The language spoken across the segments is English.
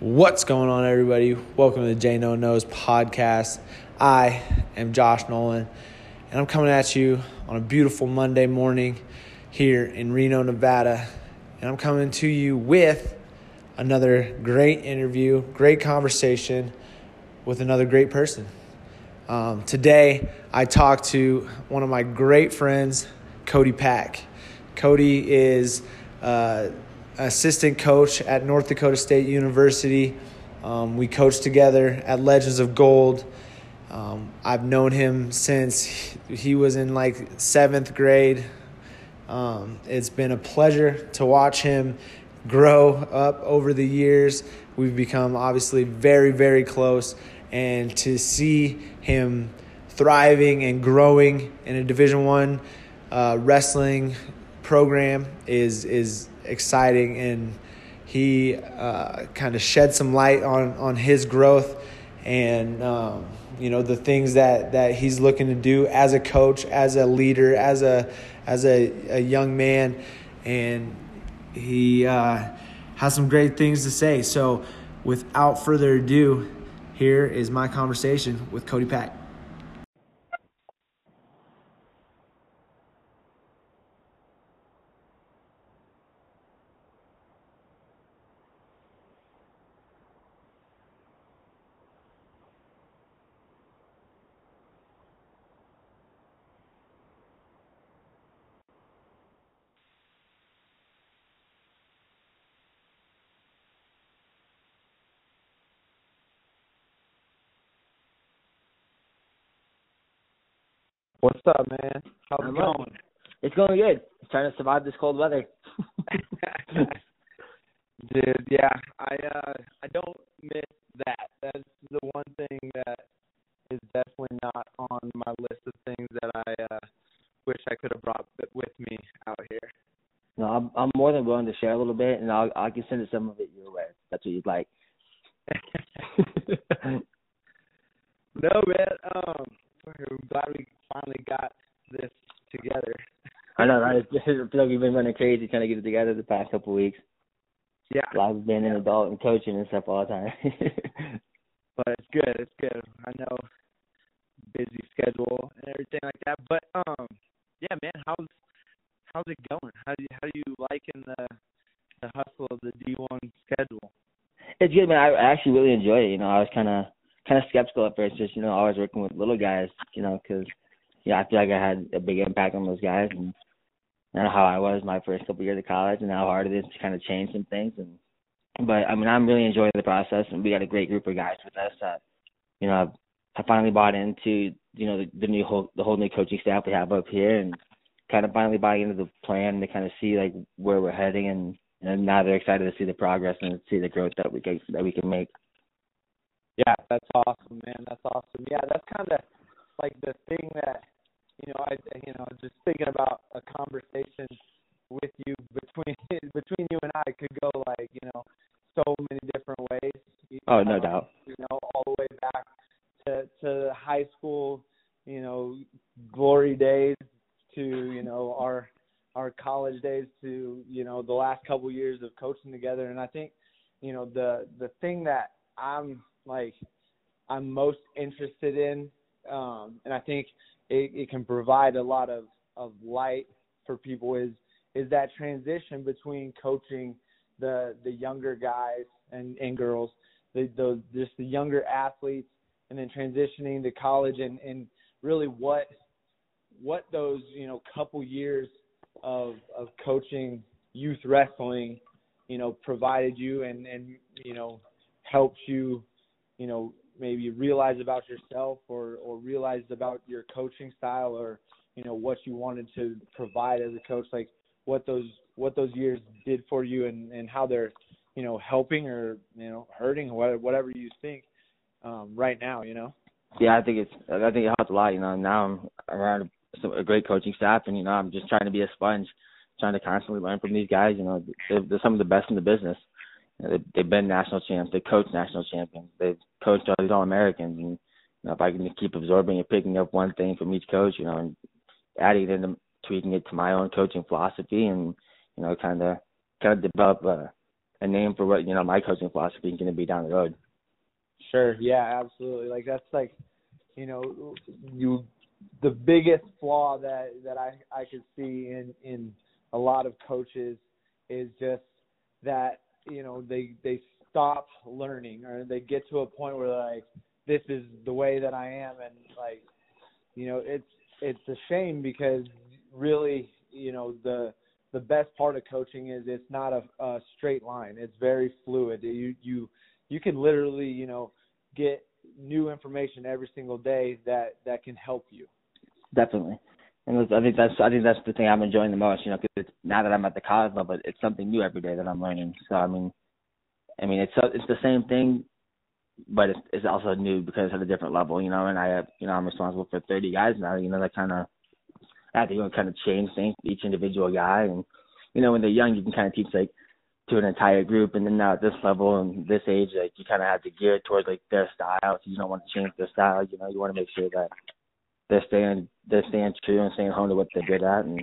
What's going on, everybody? Welcome to the J No Knows podcast. I am Josh Nolan, and I'm coming at you on a beautiful Monday morning here in Reno, Nevada. And I'm coming to you with another great interview, great conversation with another great person. Um, today, I talked to one of my great friends, Cody Pack. Cody is uh, assistant coach at North Dakota State University. Um, we coached together at Legends of Gold. Um, I've known him since he was in like seventh grade. Um, it's been a pleasure to watch him grow up over the years. We've become obviously very, very close, and to see him thriving and growing in a Division One uh, wrestling program is is exciting, and he uh, kind of shed some light on on his growth and um, you know the things that that he's looking to do as a coach, as a leader, as a as a, a young man, and he uh, has some great things to say. So, without further ado, here is my conversation with Cody Pack. What's up, man? How's it going? It's going good. trying to survive this cold weather. Dude, yeah, I uh I don't miss that. That's the one thing that is definitely not on my list of things that I uh wish I could have brought with me out here. No, I'm I'm more than willing to share a little bit, and I'll I can send some of it your way. That's what you'd like. no, man. Um, I'm glad we finally got this together. I know, right? I feel like we've been running crazy trying to get it together the past couple of weeks. Yeah. I've been an adult and coaching and stuff all the time. but it's good. It's good. I know busy schedule and everything like that. But um, yeah, man, how's how's it going? How do you, how do you liking the the hustle of the D one schedule? It's good, man. I actually really enjoy it. You know, I was kind of kind of skeptical at first, just you know, always working with little guys. You know, because yeah, I feel like I had a big impact on those guys and and how I was my first couple years of college and how hard it is to kind of change some things and but I mean I'm really enjoying the process and we got a great group of guys with us that you know I finally bought into you know the, the new whole the whole new coaching staff we have up here and kind of finally buying into the plan to kind of see like where we're heading and and now they're excited to see the progress and see the growth that we can that we can make. Yeah, that's awesome, man. That's awesome. Yeah, that's kind of like the thing that you know, I you know, just thinking about a conversation with you between between you and I could go like, you know, so many different ways. Oh, no doubt. You know, all the way back to to high school, you know, glory days to, you know, our our college days to, you know, the last couple years of coaching together and I think, you know, the the thing that I'm like I'm most interested in um and I think it, it can provide a lot of, of light for people is is that transition between coaching the the younger guys and, and girls, the, the just the younger athletes, and then transitioning to college and, and really what what those you know couple years of of coaching youth wrestling, you know, provided you and and you know helped you, you know, maybe realized about yourself or or realized about your coaching style or you know what you wanted to provide as a coach like what those what those years did for you and and how they're you know helping or you know hurting whatever you think um right now you know yeah i think it's i think it helps a lot you know now i'm around a great coaching staff and you know i'm just trying to be a sponge trying to constantly learn from these guys you know they're, they're some of the best in the business you know, they, have been national champs. They coach national champions. They've coached all these All Americans. And you know, if I can keep absorbing and picking up one thing from each coach, you know, and adding it and tweaking it to my own coaching philosophy, and you know, kind of kind of develop a a name for what you know my coaching philosophy is going to be down the road. Sure. Yeah. Absolutely. Like that's like, you know, you the biggest flaw that that I I could see in in a lot of coaches is just that you know they they stop learning or they get to a point where like this is the way that I am and like you know it's it's a shame because really you know the the best part of coaching is it's not a, a straight line it's very fluid you you you can literally you know get new information every single day that that can help you definitely and I think that's I think that's the thing I'm enjoying the most. You know, because now that I'm at the college level, it's something new every day that I'm learning. So I mean, I mean it's it's the same thing, but it's it's also new because it's at a different level. You know, and I have you know I'm responsible for 30 guys now. You know, that kind of I have to kind of change things each individual guy, and you know when they're young you can kind of teach like to an entire group, and then now at this level and this age, like you kind of have to gear towards like their style. So you don't want to change their style. You know, you want to make sure that they're staying they're staying true and staying home to what they're good at, and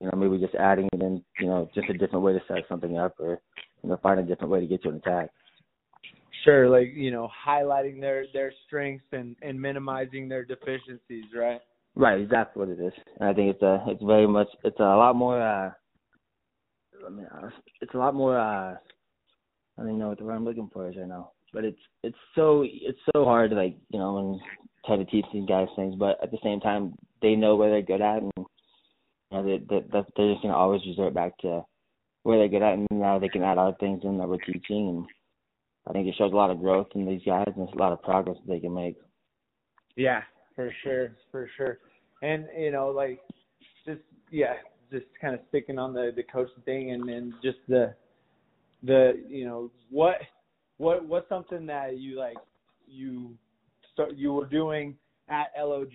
you know maybe just adding it in, you know, just a different way to set something up, or you know find a different way to get to an attack. Sure, like you know, highlighting their their strengths and and minimizing their deficiencies, right? Right, exactly what it is. And I think it's a it's very much it's a lot more uh I mean it's a lot more uh I don't even know what the word I'm looking for is right now. But it's it's so it's so hard to like, you know, and try to teach these guys things, but at the same time they know where they're good at and you know, they, they, they're just gonna always resort back to where they're good at and now they can add other things in that we're teaching and I think it shows a lot of growth in these guys and it's a lot of progress that they can make. Yeah, for sure, for sure. And you know, like just yeah, just kind of sticking on the the coaching thing, and then just the the you know what what what's something that you like you start you were doing at LOG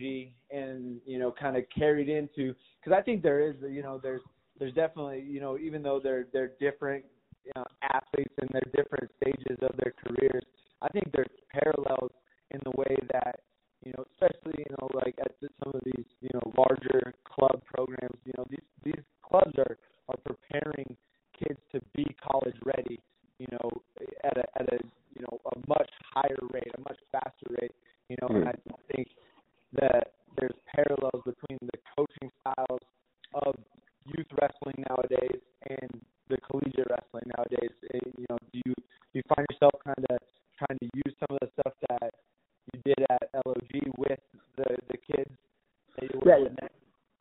and you know kind of carried into because I think there is you know there's there's definitely you know even though they're they're different you know, athletes and they're different stages of their careers, I think there's parallels in the way that you know, especially you know, like at some of these you know larger club programs, you know, these these clubs are are preparing kids to be college ready, you know, at a at a you know a much higher rate, a much faster rate, you know, mm-hmm. and I think that there's parallels between the coaching styles of youth wrestling nowadays and the collegiate wrestling nowadays. Eh, you know, do you do you find yourself kind of trying to use some of the stuff that you did at LOG with the the kids that you yeah, with?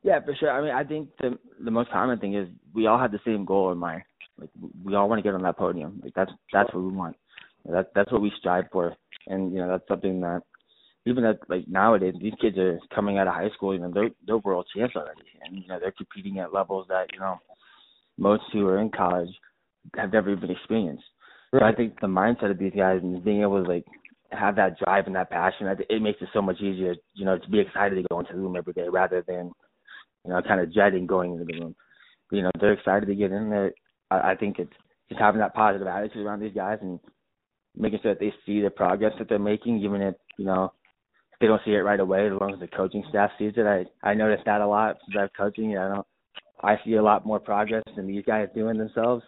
Yeah, for sure. I mean, I think the the most common thing is we all have the same goal in mind. Like we all want to get on that podium. Like that's that's what we want. That that's what we strive for, and you know that's something that even at like nowadays these kids are coming out of high school, you know they're they're world champs already, and you know they're competing at levels that you know most who are in college have never even experienced. Right. So I think the mindset of these guys and being able to like have that drive and that passion, it makes it so much easier, you know, to be excited to go into the room every day rather than, you know, kind of dreading going into the room. You know, they're excited to get in there. I, I think it's just having that positive attitude around these guys and making sure that they see the progress that they're making, even if, you know, if they don't see it right away, as long as the coaching staff sees it. I I noticed that a lot since I've coaching. I don't I see a lot more progress than these guys doing themselves,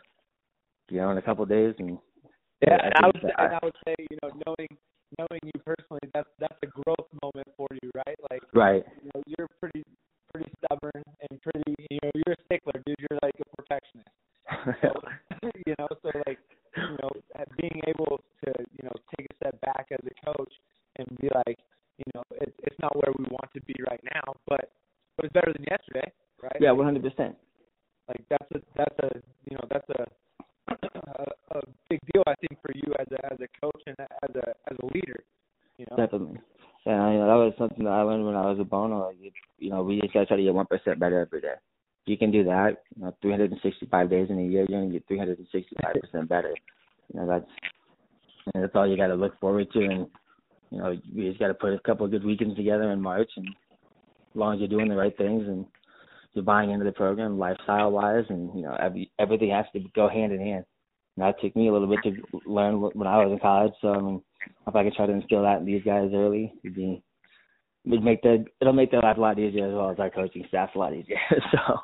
you know, in a couple of days and yeah, and I, would say, I, and I would say, you know, knowing knowing you personally, that's that's a growth moment for you, right? Like, right. You know, you're pretty pretty stubborn and pretty, you know, you're a stickler, dude. You're like a perfectionist. So, you know, so like, you know, being able to, you know, take a step back as a coach and be like, you know, it's it's not where we want to be right now, but but it's better than yesterday, right? Yeah, one hundred percent. Like that's a that's a you know that's a a, a big deal, I think, for you as a as a coach and as a as a leader. You know? Definitely. Yeah, you know, that was something that I learned when I was a bono. Like, you know, we just gotta try to get one percent better every day. If you can do that, you know, 365 days in a year, you're gonna get 365 percent better. You know, that's and that's all you got to look forward to. And you know, you just got to put a couple of good weekends together in March, and as long as you're doing the right things and you're buying into the program lifestyle wise, and you know every, everything has to go hand in hand. And that took me a little bit to learn when I was in college. So I mean, if I could try to instill that in these guys early, it'd be it'd make the it'll make their life a lot easier as well as our coaching staff a lot easier. so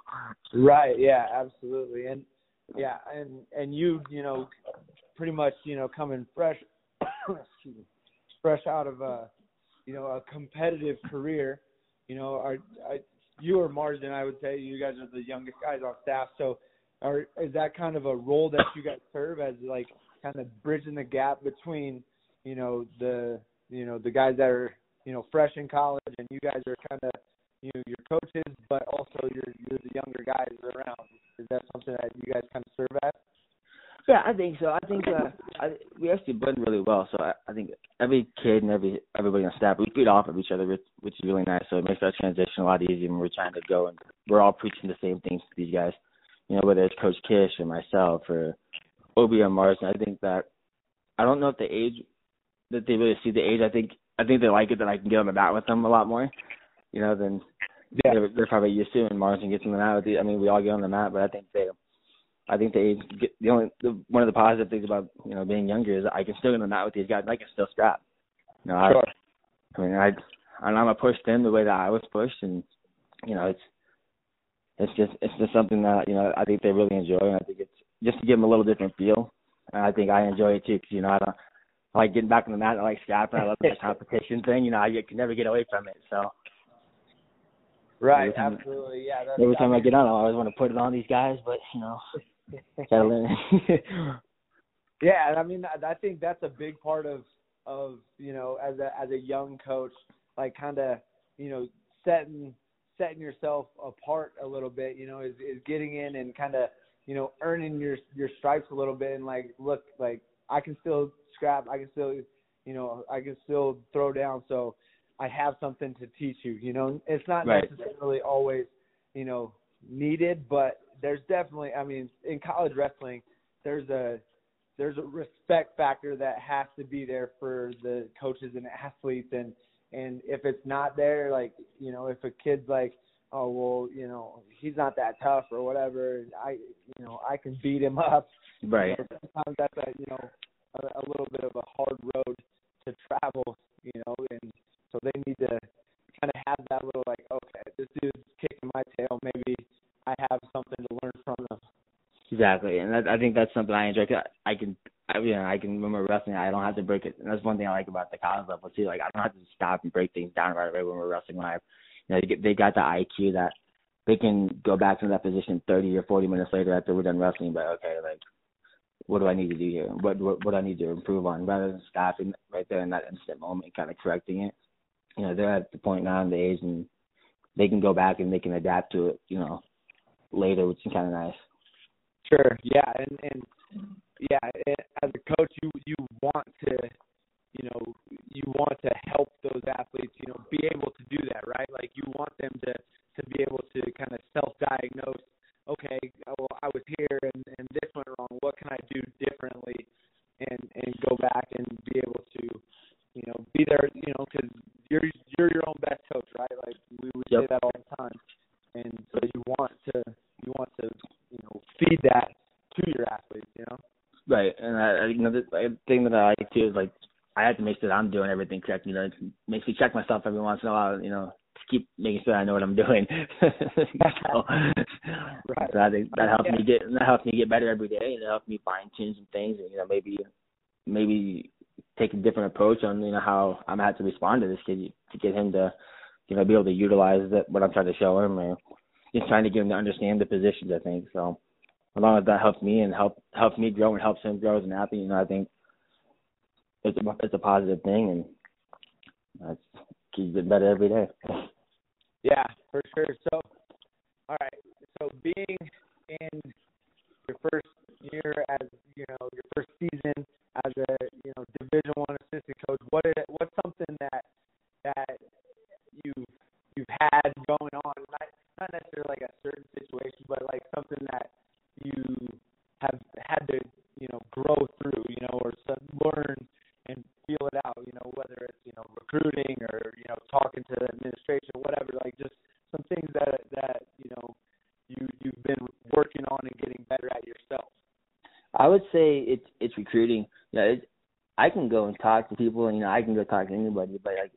right, yeah, absolutely. And Yeah, and and you you know pretty much you know coming fresh fresh out of a you know a competitive career, you know are, are you or Marsden I would say you guys are the youngest guys on staff, so are is that kind of a role that you guys serve as like kind of bridging the gap between you know the you know the guys that are you know fresh in college and you guys are kind of you know your coaches, but also you're you're the younger guys around. Is that something that you guys kind of serve as? Yeah, I think so. I think uh, I, we actually blend really well. So I, I think every kid and every everybody on staff we feed off of each other, which, which is really nice. So it makes our transition a lot easier when we're trying to go and we're all preaching the same things to these guys. You know, whether it's Coach Kish or myself or Obe or Marsden. I think that I don't know if the age that they really see the age. I think I think they like it that I can get on the mat with them a lot more. You know, than yeah. they're, they're probably used to. And Marsden gets on the mat with the, I mean, we all get on the mat, but I think they I think they get the only the, one of the positive things about you know being younger is I can still get on the mat with these guys. And I can still scrap. You know, sure. I, I mean, I and I'm a pushed in the way that I was pushed, and you know, it's it's just it's just something that you know I think they really enjoy, and I think it's just to give them a little different feel. And I think I enjoy it too, because you know I don't I like getting back on the mat. I like scrapping. I love the competition thing. You know, I get, can never get away from it. So. Right. Every time, absolutely. Yeah. That's, every time I, I get on, I always want to put it on these guys, but you know, gotta learn. yeah, I mean, I think that's a big part of of you know as a as a young coach, like kind of you know setting setting yourself apart a little bit. You know, is is getting in and kind of you know earning your your stripes a little bit and like look like I can still scrap, I can still you know I can still throw down. So I have something to teach you. You know, it's not right. necessarily always you know needed, but there's definitely I mean in college wrestling there's a there's a respect factor that has to be there for the coaches and athletes and and if it's not there like you know if a kid's like oh well you know he's not that tough or whatever i you know i can beat him up right you know, sometimes that's a you know a, a little bit of a hard road to travel you know and so they need to kind of have that little like okay this dude's kicking my tail maybe I have something to learn from them. Exactly, and that, I think that's something I enjoy. I can, I, you know, I can remember wrestling. I don't have to break it, and that's one thing I like about the college level too. Like I don't have to stop and break things down right away when we're wrestling live. You know, they, get, they got the IQ that they can go back to that position 30 or 40 minutes later after we're done wrestling. But okay, like, what do I need to do here? What what, what I need to improve on? Rather than stopping right there in that instant moment, kind of correcting it. You know, they're at the point now in the age and they can go back and they can adapt to it. You know, later, which is kind of nice. Sure. Yeah, and and yeah, it, as a coach, you you want to, you know, you want to help those athletes, you know, be able to do that, right? Like you want them to to be able to kind of self-diagnose. Okay, well, I was here and and this went wrong. What can I do differently? And and go back and be able to, you know, be there, you know, because you're you're your own best coach, right? Like we would yep. say that all the time. And so you want to you want to you know feed that to your athletes, you know. Right, and I, you know the thing that I like too is like I have to make sure that I'm doing everything correct. You know, it makes me check myself every once in a while. You know, to keep making sure I know what I'm doing. so, right. so I think that helps yeah. me get that helps me get better every day, and it helps me fine tune some things, and you know maybe maybe take a different approach on you know how I'm have to respond to this kid to get him to you know be able to utilize that what I'm trying to show him or just trying to get him to understand the positions. I think so. As long as that helps me and help helps me grow and helps him grow as an athlete, you know, I think it's a it's a positive thing, and that's keeps getting better every day. Yeah, for sure. So, go talk to anybody, but like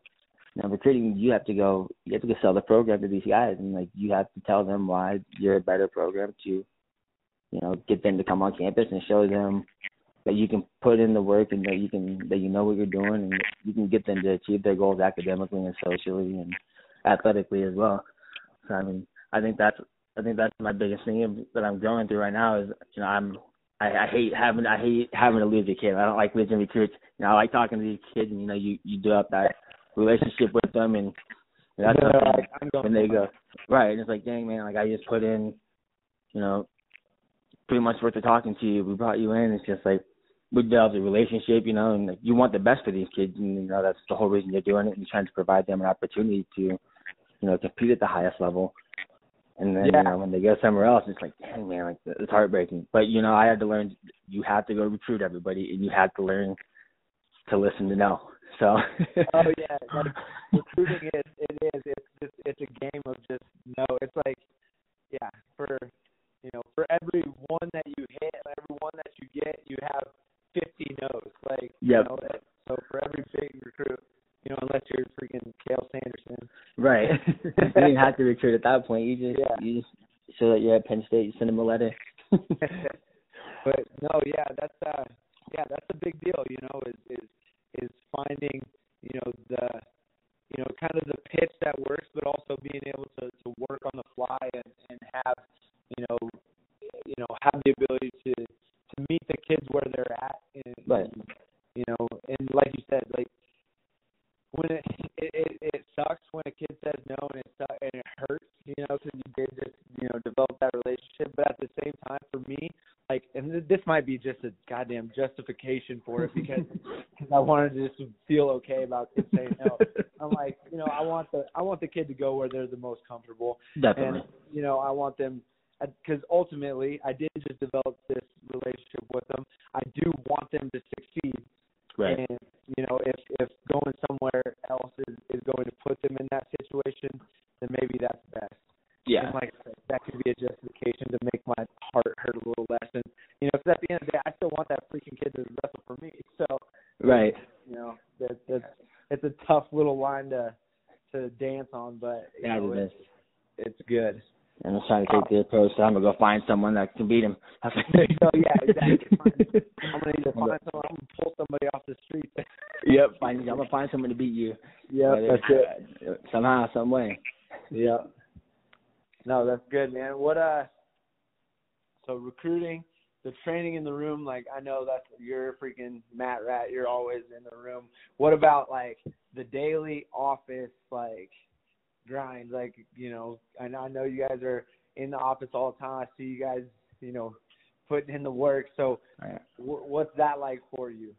now recruiting, you have to go, you have to go sell the program to these guys, and like you have to tell them why you're a better program to you know, get them to come on campus and show them that you can put in the work and that you can that you know what you're doing and you can get them to achieve their goals academically and socially and athletically as well. So I mean, I think that's I think that's my biggest thing that I'm going through right now is you know I'm I, I hate having I hate having to lose a kid. I don't like losing recruits. You know, I like talking to these kids and you know you you develop that relationship with them and that's something when they go right. And it's like, dang man, like I just put in, you know, pretty much worth of talking to you. We brought you in. It's just like we developed a relationship, you know, and like, you want the best for these kids, and you know that's the whole reason you're doing it. And you're trying to provide them an opportunity to, you know, compete at the highest level. And then yeah. you know when they go somewhere else, it's like, dang man, like it's heartbreaking. But you know, I had to learn. You have to go recruit everybody, and you have to learn to listen to know. So. oh yeah, like recruiting is it is it's just it's a game of just no. It's like yeah for you know for every one that you hit, every one that you get, you have fifty no's. Like yep. you know so for every big recruit, you know unless you're freaking Cael Sanderson. Right. you didn't have to recruit at that point. You just yeah. you just show that you're at Penn State. You send them a letter. but no, yeah, that's uh might be just a goddamn justification for it because cause I wanted to just feel okay about kids saying no. I'm like, you know, I want the I want the kid to go where they're the most comfortable. Definitely. And you know, I want them because ultimately I did just develop this relationship with them. I do want them to succeed. Right. And you know, if if going somewhere else is is going to put them in that situation, then maybe that's best. Yeah. And like I said, that could be a justification to make my heart hurt a little less. And you know, because at the end of the day, I still want that freaking kid to wrestle for me. So. Right. You know, that that's it's a tough little line to to dance on, but you yeah, know, it is. It's, it's good. And I'm trying to take the approach that I'm gonna go find someone that can beat him. so yeah, exactly. I'm gonna either find someone, I'm gonna pull somebody off the street. yep, find I'm gonna find someone to beat you. Yeah, that's it. Uh, somehow, some way. Yeah. No, that's good, man. What uh so recruiting, the training in the room, like I know that's you're a freaking mat rat, you're always in the room. What about like the daily office like grind? Like, you know, and I know you guys are in the office all the time. I see you guys, you know, putting in the work. So Right. w- what's that like for you?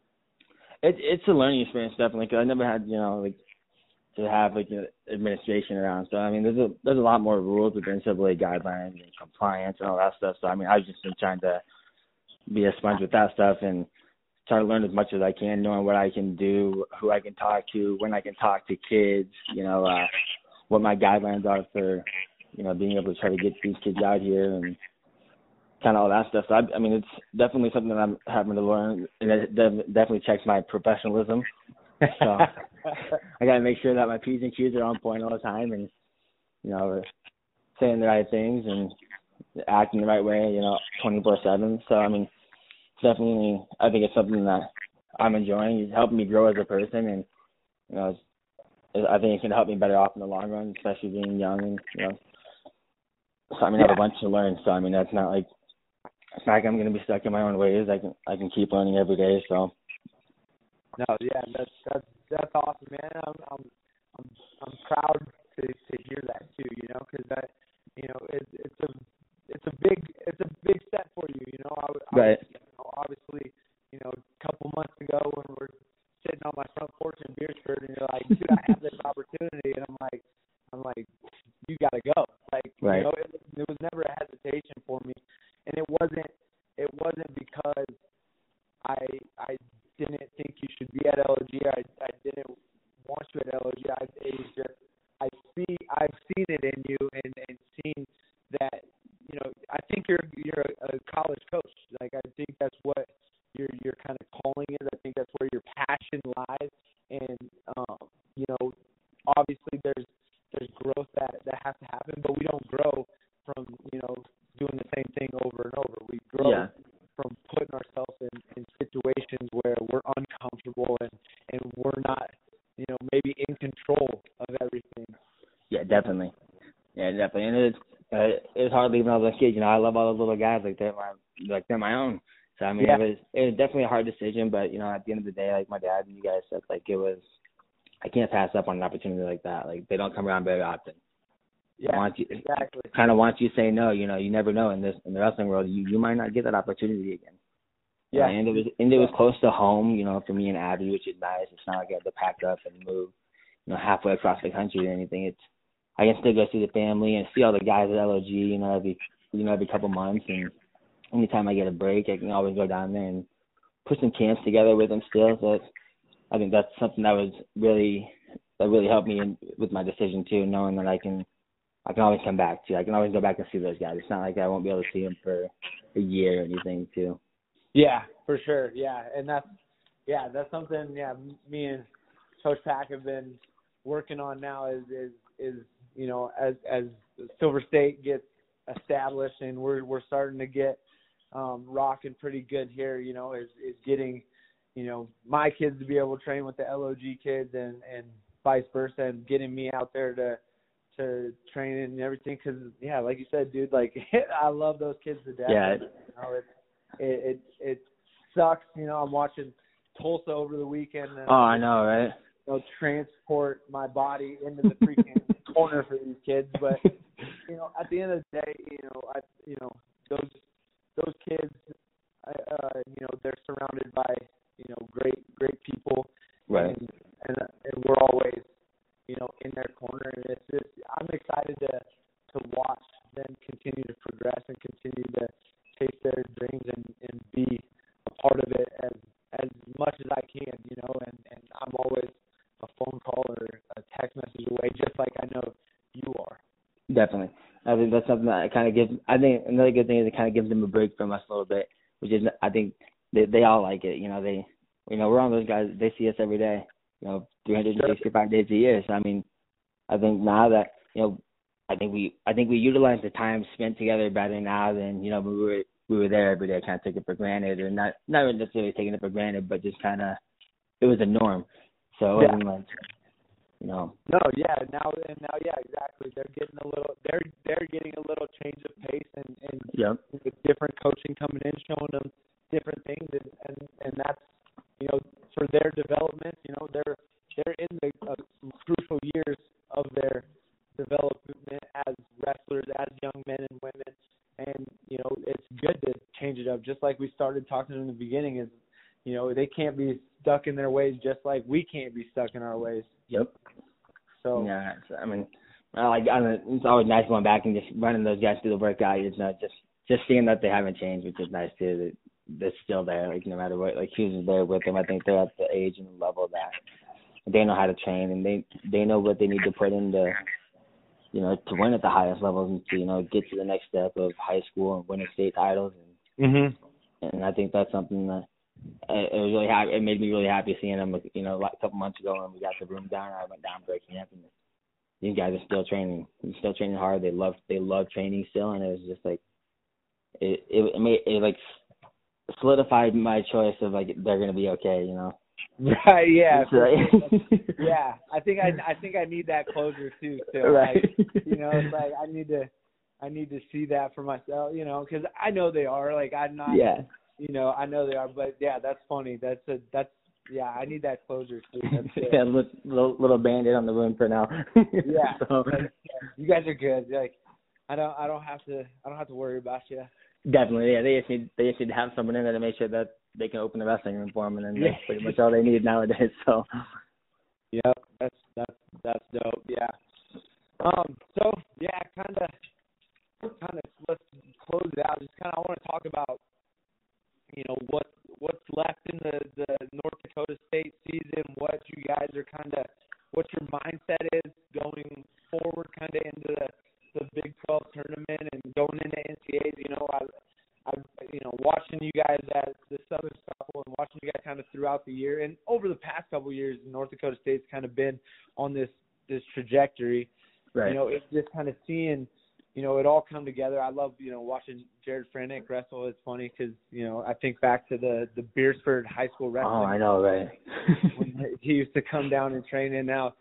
It it's a learning experience definitely because I never had you know like to have like an administration around. So I mean, there's a there's a lot more rules with NCAA guidelines and compliance and all that stuff. So I mean, I've just been trying to be a sponge with that stuff and try to learn as much as I can, knowing what I can do, who I can talk to, when I can talk to kids, you know, uh, what my guidelines are for, you know, being able to try to get these kids out here and kind of all that stuff. So I, I mean, it's definitely something that I'm having to learn, and it de- definitely checks my professionalism. So I got to make sure that my p's and q's are on point all the time, and you know, saying the right things and acting the right way, you know, 24/7. So I mean, definitely, I think it's something that I'm enjoying. It's helping me grow as a person, and you know, it's, I think it can help me better off in the long run, especially being young and you know. So I mean, I have a bunch to learn. So I mean, that's not like it's not like I'm gonna be stuck in my own ways. I can I can keep learning every day. So No, yeah, that's that's that's awesome, man. I'm I'm I'm I'm proud to to hear that too. You know, because that you know it, it's a it's a big it's a big step for you. You know, I, I Right. Obviously, you know, a couple months ago when we're sitting on my front porch in Beresford, and you're like, dude, I have this opportunity, and I'm like, I'm like, you got to go. Like, Right. you know, it, there was never a hesitation for me, and it wasn't it wasn't because I I didn't think you should be at LG. I I didn't want you at LG. I it was just I see I've seen it in you and and seen that you know I think you're you're a, college coach. Like I think that's what you're you're kind of calling it. I think that's where your passion lies. And um, you know, obviously there's there's growth that that has to happen, but we don't grow from you know doing the same thing over and over. We comfortable and and we're not you know maybe in control of everything. Yeah, definitely. Yeah, definitely. And it's uh, hard leaving all those kids. You know, I love all those little guys like they're my like they're my own. So I mean, yeah. it was it was definitely a hard decision, but you know, at the end of the day, like my dad and you guys said, like it was, I can't pass up on an opportunity like that. Like they don't come around very often. Yeah, want you, exactly. Kind of want you to say no. You know, you never know in this in the wrestling world. You you might not get that opportunity again. Yeah, uh, and it was and it was close to home. You know, for me and Abby, which is nice. It's not like I had to pack up and move, you know, halfway across the country or anything. It's I can still go see the family and see all the guys at LOG. You know, every you know every couple months and anytime I get a break, I can always go down there and put some camps together with them still. So I think that's something that was really that really helped me in, with my decision too, knowing that I can I can always come back to. I can always go back and see those guys. It's not like I won't be able to see them for a year or anything too. Yeah, for sure. Yeah, and that's yeah, that's something. Yeah, me and Coach Pack have been working on now. Is is is you know as as Silver State gets established and we're we're starting to get um, rocking pretty good here. You know, is is getting you know my kids to be able to train with the LOG kids and and vice versa, and getting me out there to to train and everything. Because yeah, like you said, dude, like I love those kids to death. Yeah. You know, it it it, it sucks. You know, I'm watching Tulsa over the weekend. And, oh, I know, right? You know, transport my body into the freaking corner for these kids, but you know, at the end of the day, you know, I you know those those kids, uh, you know, they're surrounded by you know great great people, right? And and, and we're always you know in their corner, and it's just I'm excited to to watch them continue to progress and continue to chase their dreams and and be a part of it as as much as I can, you know, and and I'm always a phone call or a text message away, just like I know you are. Definitely. I think that's something that kind of gives. I think another good thing is it kind of gives them a break from us a little bit, which is I think they they all like it. You know, they you know we're on those guys. They see us every day. You know, 365 days a year. So I mean, I think now that you know, I think we I think we utilize the time spent together better now than you know we were we were there every day. I Kind of took it for granted, or not not necessarily taking it for granted, but just kind of it was a norm. So yeah. it wasn't like you know. No, yeah, now and now, yeah, exactly. They're getting a little, they're they're getting a little change of pace, and and yep. with different coaching coming in, showing them different things, and and and that's you know for their development. You know, they're they're in the uh, crucial years of their development as wrestlers, as young men and women, and you know it's good to change it up. Just like we started talking in the beginning, is you know they can't be stuck in their ways, just like we can't be stuck in our ways. Yep. So yeah, I mean, I like I mean, it's always nice going back and just running those guys through the workout. It's not just just seeing that they haven't changed, which is nice too. That they're still there, like no matter what. Like Hughes is there with them. I think they're at the age and level that they know how to train and they they know what they need to put into you know to win at the highest levels and to you know get to the next step of high school and winning state titles and mm-hmm. and I think that's something that it, was really happy. It made me really happy seeing them. You know, a couple months ago when we got the room down, I went down breaking camp, and these guys are still training. They're still training hard. They love they love training still, and it was just like it it, it made it like solidified my choice of like they're gonna be okay. You know. Right. Yeah. Right. yeah. I think I I think I need that closure too. So right. Like, you know, it's like I need to I need to see that for myself. You know, because I know they are. Like I'm not. Yeah you know, I know they are, but yeah, that's funny. That's a that's yeah, I need that closure too. That's yeah, little little band-aid on the wound for now. yeah. so. You guys are good. Like I don't I don't have to I don't have to worry about you. Definitely, yeah. They just need they just need to have someone in there to make sure that they can open the wrestling room for them, and then that's pretty much all they need nowadays. So. Yep, that's that's that's dope. Yeah. Um. So yeah, kind of, kind of. Let's close it out. Just kind of, I want to talk about you know what what's left in the the North Dakota State season, what you guys are kind of what your mindset is going forward, kind of into the the Big 12 tournament and going into NCAAs. You know, I I you know watching you guys at the Southern Scuffle and watching you guys kind of throughout the year and over the past couple of years, North Dakota State's kind of been on this this trajectory. Right. You know, it's just kind of seeing you know, it all come together. I love, you know, watching Jared Franek wrestle. It's funny because, you know, I think back to the the Beresford High School oh, wrestling. Oh, I know, right? when he used to come down and train, and now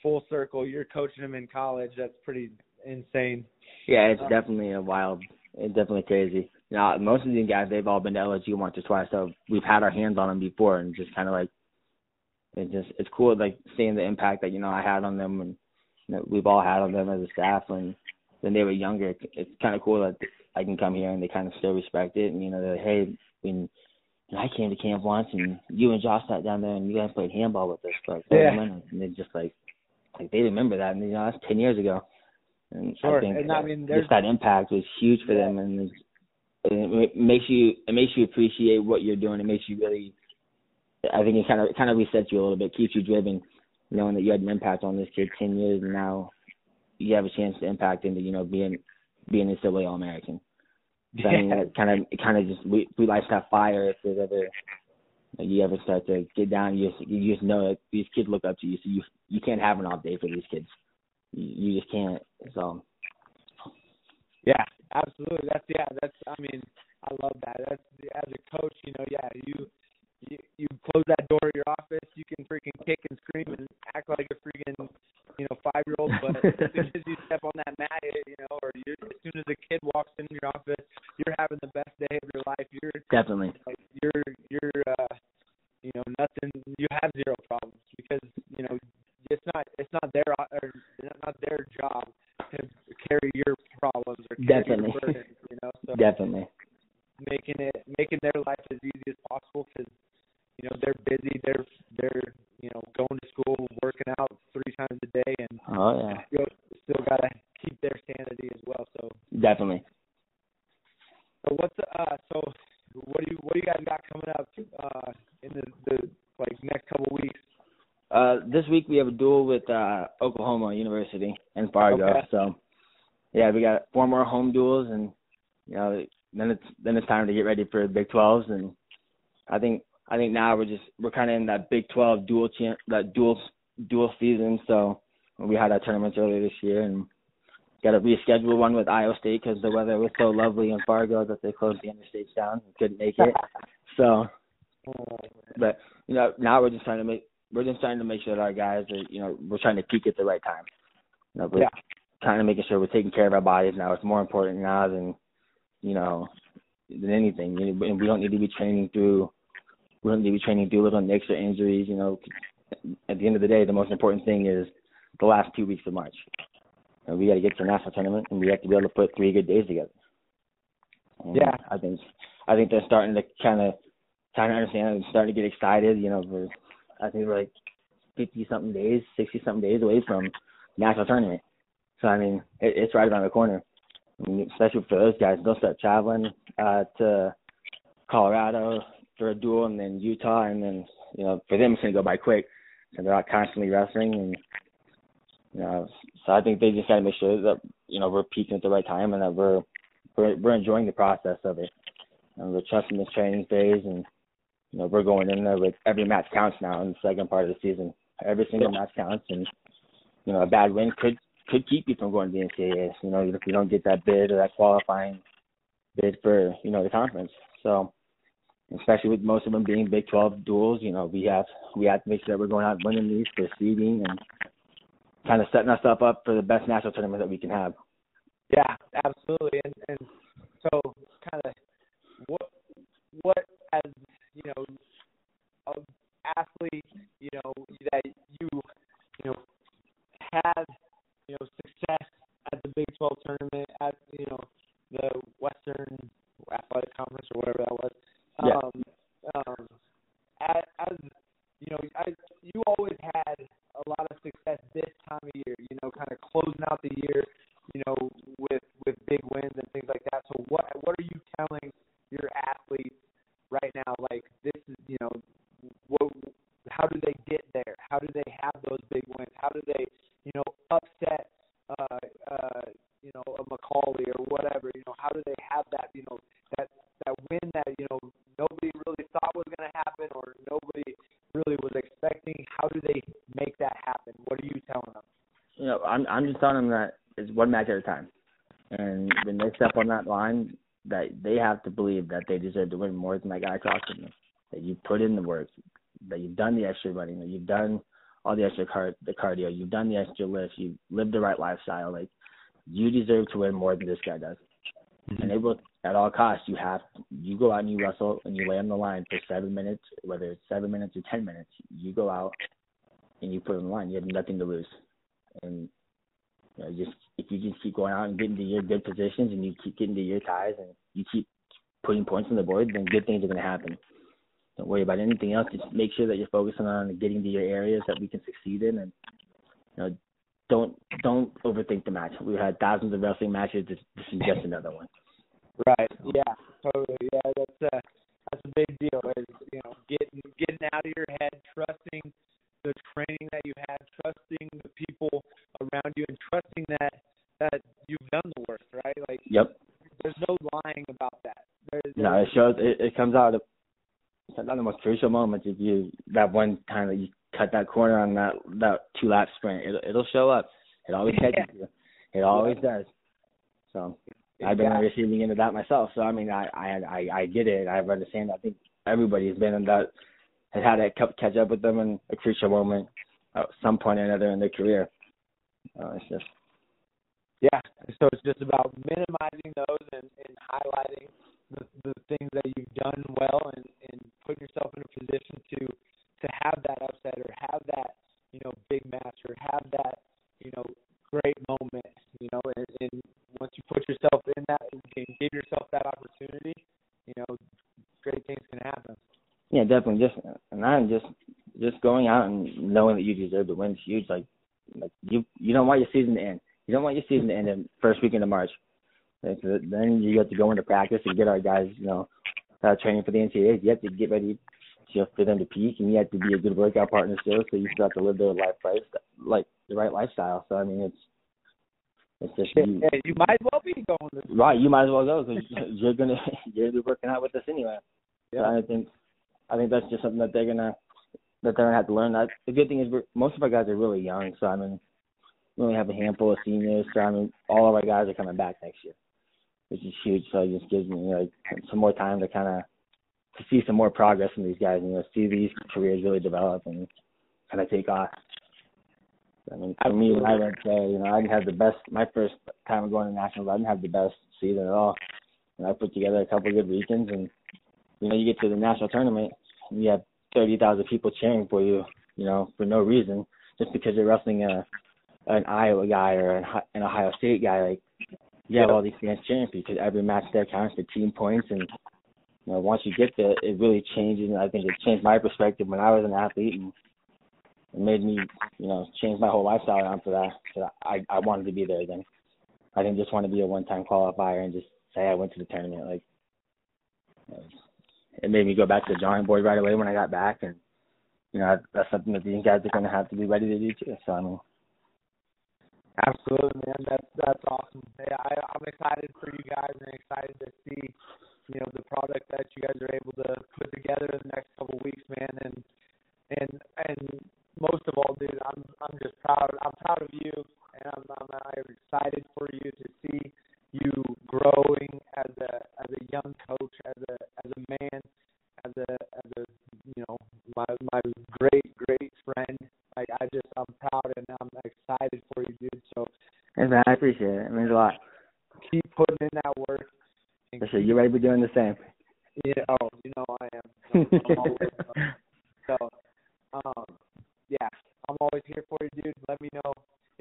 full circle, you're coaching him in college. That's pretty insane. Yeah, it's uh, definitely a wild. It's definitely crazy. Now, most of these guys, they've all been to LSU once or twice, so we've had our hands on them before, and just kind of like, it just it's cool like seeing the impact that you know I had on them, and you know, we've all had on them as a staff, and when they were younger, it's kind of cool that I can come here and they kind of still respect it, and you know, they're like, hey, when and I came to camp once, and you and Josh sat down there, and you guys played handball with us for like Yeah. and they just like, like they remember that, and you know, that's ten years ago. And Sure, I think and I mean, just that impact was huge for them, and it makes you it makes you appreciate what you're doing. It makes you really, I think it kind of it kind of resets you a little bit, keeps you driven, knowing that you had an impact on this kid ten years, and now you have a chance to impact into you know being being a Silly All American. So, I mean, Yeah. it kind of it kind of just we we lights that fire if there's ever like, you ever start to get down, you just you just know that these kids look up to you, so you you can't have an off day for these kids. You, just can't. So Yeah, absolutely. That's yeah. That's I mean, I love that. That's as a coach, you know, yeah. You you, you close that door of your office, you can freaking kick and scream and act like a freaking you know five year old. But as soon as you step on that mat, you know, or you, as soon as a kid walks into your office, you're having the best day of your life. You're definitely, like you're you're uh you know nothing you have zero problems because you know it's not it's not their or not their job to carry your problems or carry Definitely. your burdens you know? So definitely, making it making their life as easy as possible because you know they're busy they're they're you know going to school working out three times a day and oh yeah, still still got to keep their sanity as well so definitely. So what's uh so what do you what do you guys got coming up uh in the, the like next couple weeks? Uh, this week we have a duel with uh, Oklahoma University in Fargo. Okay. So, yeah, we got four more home duels, and you know, then it's then it's time to get ready for Big 12s. And I think I think now we're just we're kind of in that Big 12 dual champ that dual dual season. So we had our tournaments earlier this year, and got to reschedule one with Iowa State because the weather was so lovely in Fargo that they closed the interstates down and couldn't make it. so but you know, now we're just trying to make we're just trying to make sure that our guys are you know we're trying to peak at the right time. You know, we're Yeah. kind of making sure we're taking care of our bodies now. It's more important now than you know than anything. And we don't need to be training through we don't need to be training through little nicks or injuries. You know, at the end of the day, the most important thing is the last two weeks of March. And we got to get to the national tournament, and we have to be able to put three good days together. And Yeah. I think I think they're starting to kind of kind of understand and starting to get excited. You know, I think we're like fifty something days, sixty something days away from national tournament. So I mean, it, it's right around the corner. I mean, especially for those guys, they'll start traveling uh, to Colorado for a duel, and then Utah, and then you know for them it's gonna go by quick. So they're not constantly wrestling, and you know, so I think they just gotta make sure that you know we're peaking at the right time and that we're we're, we're enjoying the process of it, and we're trusting this training phase, and you know we're going in there with every match counts now in the second part of the season. Every single match counts, and you know a bad win could could keep you from going to the NCAA. You know if you don't get that bid or that qualifying bid for you know the conference. So especially with most of them being Big 12 duels, you know we have we have to make sure that we're going out winning these for seeding and kind of setting ourselves up for the best national tournament that we can have. Yeah, absolutely. And and so kind of what what as you know an athlete you know that you you know had you know success at the Big 12 tournament at you know the Western Athletic Conference or whatever that was. Yeah. Um, I'm just telling them that it's one match at a time. and when they step on that line, that they have to believe that they deserve to win more than that guy across from them. That you put in the work, that you've done the extra running, that you've done all the extra car the cardio, you've done the extra lift, you've lived the right lifestyle. Like you deserve to win more than this guy does. Mm-hmm. And it will at all costs you have you go out and you wrestle and you lay on the line for seven minutes, whether it's seven minutes or ten minutes, you go out and you put on the line. You have nothing to lose. And you know, just if you just keep going out and getting to your good positions and you keep getting to your ties and you keep putting points on the board, then good things are going to happen. Don't worry about anything else. Just make sure that you're focusing on getting to your areas that we can succeed in, and you know, don't don't overthink the match. We've had thousands of wrestling matches. This, this is just another one. Right. Yeah. Totally. Yeah. That's a that's a big deal. Is you know getting getting out of your head, trusting the training that you had, trusting the people around you, and trusting that that you've done the work. Right. Like. Yep. There's no lying about that. There's, no, it shows. It, it comes out of one of the most crucial moments. If you that one time that you cut that corner on that that two lap sprint, it, it'll show up. It always catches you. It always does. So I've been on the receiving end of that myself. So I mean, I I I, I get it. I understand. I think everybody's been in that has had it catch up with them in a crucial moment at some point or another in their career. Uh, it's just yeah. So it's just about minimizing those and, and highlighting the, the things that you've done well and, and putting yourself in a position to to have that upset or have that you know big match or have that you know great moment you know and, and once you put yourself in that and give yourself that opportunity you know great things can happen yeah definitely just and i'm just just going out and knowing that you deserve to win is huge like like you you don't want your season to end you don't want your season to end in first weekend of march then you have to go into practice and get our guys, you know, uh, training for the NCAAs. You have to get ready you know, for them to peak, and you have to be a good workout partner still. So you still have to live their life life like the right lifestyle. So I mean, it's it's just you, yeah, you might as well be going. This right, you might as well go because you're gonna you're gonna be working out with us anyway. Yeah, so I think I think that's just something that they're gonna that they're gonna have to learn. That the good thing is we're, most of our guys are really young, so I mean, we only have a handful of seniors. So I mean, all of our guys are coming back next year which is huge. So it just gives me like some more time to kind of to see some more progress in these guys you know see these careers really develop and kind of take off. I mean, for me, when I went there, you know, I didn't have the best. My first time going to nationals, I didn't have the best season at all. And I put together a couple of good weekends, and you know, you get to the national tournament, and you have thirty thousand people cheering for you, you know, for no reason, just because you're wrestling a an Iowa guy or an, an Ohio State guy. Like, you have all these fans cheering for you because every match there counts for team points, and you know once you get there, it really changes. And I think it changed my perspective when I was an athlete, and it made me, you know, change my whole lifestyle around for that. So I I wanted to be there again. I didn't just want to be a one-time qualifier and just say I went to the tournament. Like it made me go back to the drawing board right away when I got back, and you know that's something that these guys are going to have to be ready to do too. So I mean, Absolutely, man. That's that's awesome. Yeah, I, I'm excited for you guys and excited to see, you know, the product that you guys are able to put together in the next couple of weeks, man. And and and most of all, dude, I'm I'm just For sure. You ready to be doing the same? Yeah, oh, you know I am. I'm always, so um yeah, I'm always here for you, dude. Let me know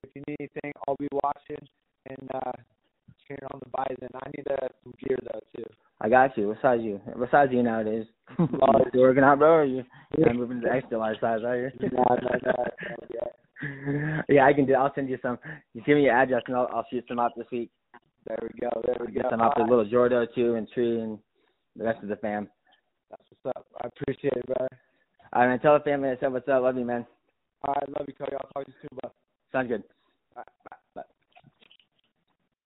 if you need anything. I'll be watching and uh cheering on the bison. I need uh, some gear though too. I got you. What size you? What size are you nowadays? Large. you working out, bro? Or you yeah. moving to the extra large size, are you? no, no, no, no, yeah. yeah, I can do. I'll send you some. You give me your address, and I'll, I'll shoot some out this week. There we go. There we Get go. some out to little Jordo too, and Tree, and the rest of the fam. That's what's up. I appreciate it, brother. All right, man. Tell the family I said what's up. Love you, man. All right, love you, Cody. I'll talk to you soon, bud. Sounds good.